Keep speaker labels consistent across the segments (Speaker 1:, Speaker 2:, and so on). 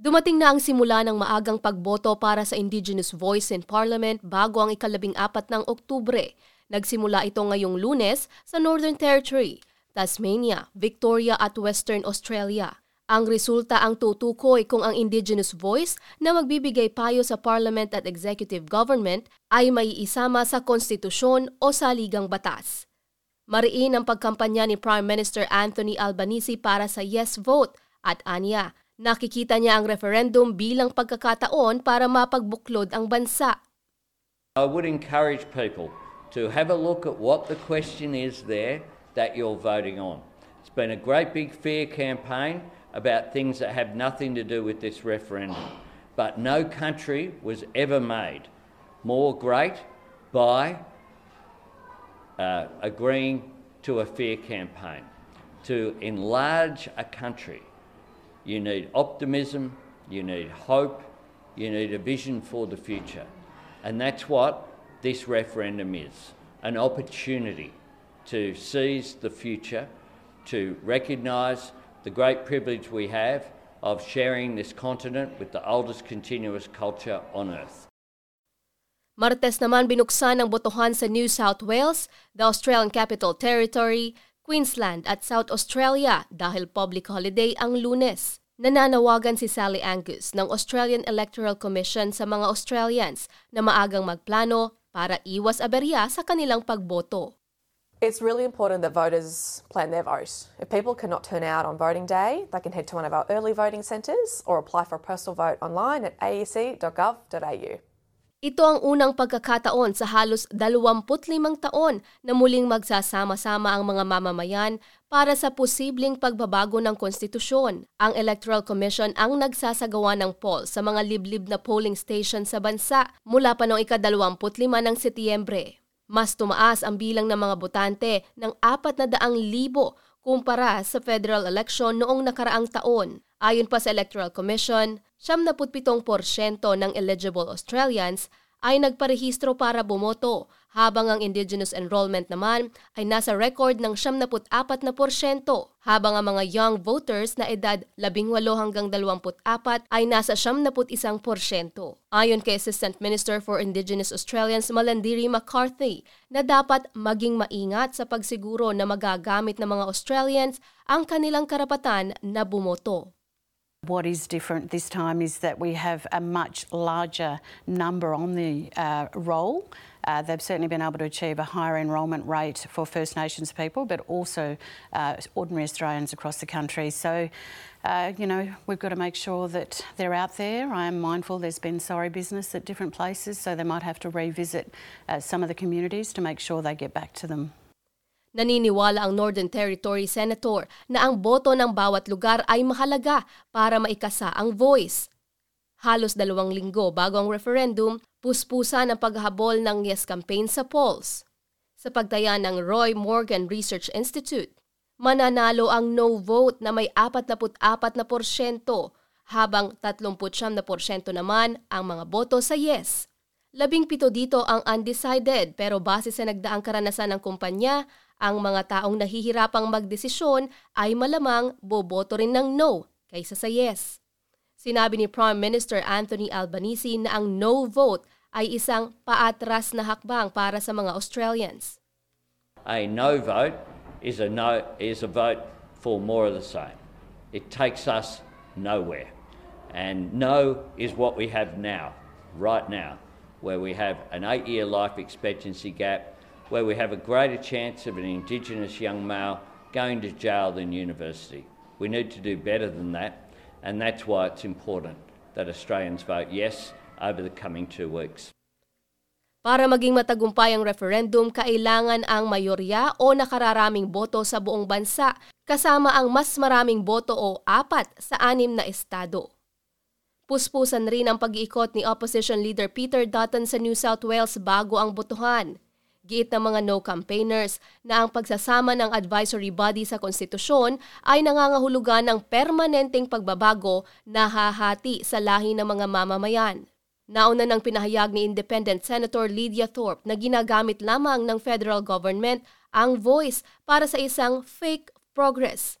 Speaker 1: Dumating na ang simula ng maagang pagboto para sa Indigenous Voice in Parliament bago ang ikalabing apat ng Oktubre. Nagsimula ito ngayong lunes sa Northern Territory, Tasmania, Victoria at Western Australia. Ang resulta ang tutukoy kung ang Indigenous Voice na magbibigay payo sa Parliament at Executive Government ay may isama sa konstitusyon o sa ligang batas. Mariin ang pagkampanya ni Prime Minister Anthony Albanese para sa yes vote at anya, nakikita niya ang referendum bilang pagkakataon para mapagbuklod ang bansa.
Speaker 2: I would encourage people to have a look at what the question is there that you're voting on. It's been a great big fair campaign about things that have nothing to do with this referendum. But no country was ever made more great by uh, agreeing to a fair campaign. To enlarge a country, you need optimism, you need hope, you need a vision for the future. And that's what this referendum is an opportunity to seize the future, to recognise the great privilege we have of sharing this continent with the oldest continuous culture on earth.
Speaker 1: Martes naman binuksan ang botohan sa New South Wales, the Australian Capital Territory, Queensland at South Australia dahil public holiday ang lunes. Nananawagan si Sally Angus ng Australian Electoral Commission sa mga Australians na maagang magplano para iwas aberya sa kanilang pagboto.
Speaker 3: It's really important that voters plan their vote. If people cannot turn out on voting day, they can head to one of our early voting centres or apply for a postal vote online at aec.gov.au.
Speaker 1: Ito ang unang pagkakataon sa halos 25 taon na muling magsasama-sama ang mga mamamayan para sa posibleng pagbabago ng konstitusyon. Ang Electoral Commission ang nagsasagawa ng poll sa mga liblib na polling station sa bansa mula pa noong ika-25 ng Setyembre. Mas tumaas ang bilang ng mga botante ng 400,000 kumpara sa federal election noong nakaraang taon. Ayon pa sa Electoral Commission, 77% ng eligible Australians ay nagparehistro para bumoto, habang ang indigenous enrollment naman ay nasa record ng 74%, habang ang mga young voters na edad 18 hanggang 24 ay nasa 71%. Ayon kay Assistant Minister for Indigenous Australians Malandiri McCarthy na dapat maging maingat sa pagsiguro na magagamit ng mga Australians ang kanilang karapatan na bumoto.
Speaker 4: What is different this time is that we have a much larger number on the uh, roll. Uh, they've certainly been able to achieve a higher enrolment rate for First Nations people, but also uh, ordinary Australians across the country. So, uh, you know, we've got to make sure that they're out there. I am mindful there's been sorry business at different places, so they might have to revisit uh, some of the communities to make sure they get back to them.
Speaker 1: Naniniwala ang Northern Territory Senator na ang boto ng bawat lugar ay mahalaga para maikasa ang voice. Halos dalawang linggo bago ang referendum, puspusan ang paghabol ng Yes campaign sa polls. Sa pagtaya ng Roy Morgan Research Institute, mananalo ang no vote na may 44 na porsyento habang 39 na porsyento naman ang mga boto sa yes. Labing pito dito ang undecided pero base sa nagdaang karanasan ng kumpanya, ang mga taong nahihirapang magdesisyon ay malamang boboto rin ng no kaysa sa yes. Sinabi ni Prime Minister Anthony Albanese na ang no vote ay isang paatras na hakbang para sa mga Australians.
Speaker 2: A no vote is a no is a vote for more of the same. It takes us nowhere. And no is what we have now, right now, where we have an eight year life expectancy gap where we have a greater chance of an Indigenous young male going to jail than university. We need to do better than that, and that's why it's important that Australians vote yes over the coming two weeks.
Speaker 1: Para maging matagumpay ang referendum, kailangan ang mayorya o nakararaming boto sa buong bansa kasama ang mas maraming boto o apat sa anim na estado. Puspusan rin ang pag-iikot ni Opposition Leader Peter Dutton sa New South Wales bago ang botohan. Giit ng mga no-campaigners na ang pagsasama ng advisory body sa konstitusyon ay nangangahulugan ng permanenteng pagbabago na hahati sa lahi ng mga mamamayan. Nauna nang pinahayag ni Independent Senator Lydia Thorpe na ginagamit lamang ng federal government ang voice para sa isang fake progress.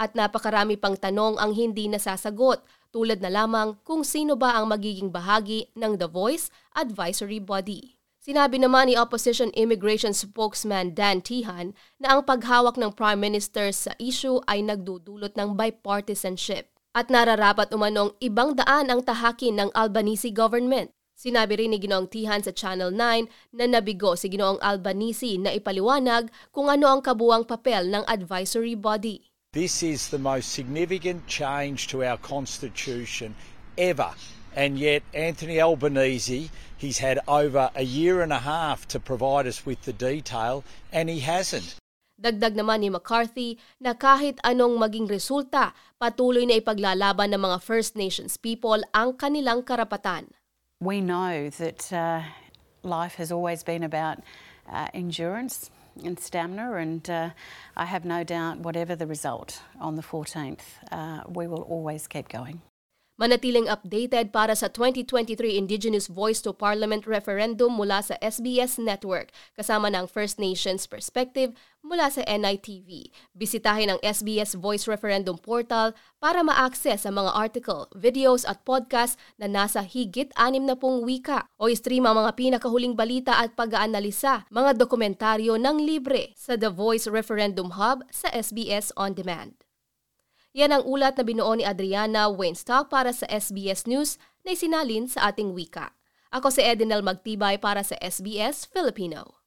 Speaker 1: At napakarami pang tanong ang hindi nasasagot tulad na lamang kung sino ba ang magiging bahagi ng The Voice Advisory Body. Sinabi naman ni Opposition Immigration Spokesman Dan Tihan na ang paghawak ng Prime Minister sa issue ay nagdudulot ng bipartisanship at nararapat umanong ibang daan ang tahakin ng Albanese government. Sinabi rin ni Ginoong Tihan sa Channel 9 na nabigo si Ginoong Albanese na ipaliwanag kung ano ang kabuang papel ng advisory body.
Speaker 5: This is the most significant change to our constitution ever. And yet Anthony Albanese, he's had over a year and a half to provide us with the detail and he hasn't.
Speaker 1: Dagdag naman ni McCarthy na kahit anong maging resulta, patuloy na ipaglalaban ng mga First Nations people ang kanilang karapatan.
Speaker 4: We know that uh, life has always been about uh, endurance and stamina, and uh, I have no doubt, whatever the result on the 14th, uh, we will always keep going.
Speaker 1: Manatiling updated para sa 2023 Indigenous Voice to Parliament referendum mula sa SBS Network kasama ng First Nations Perspective mula sa NITV. Bisitahin ang SBS Voice Referendum portal para ma-access ang mga article, videos at podcast na nasa higit 60 wika o stream ang mga pinakahuling balita at pag-aanalisa, mga dokumentaryo ng libre sa The Voice Referendum Hub sa SBS On Demand. Yan ang ulat na binuo ni Adriana Weinstock para sa SBS News na isinalin sa ating wika. Ako si Edinel Magtibay para sa SBS Filipino.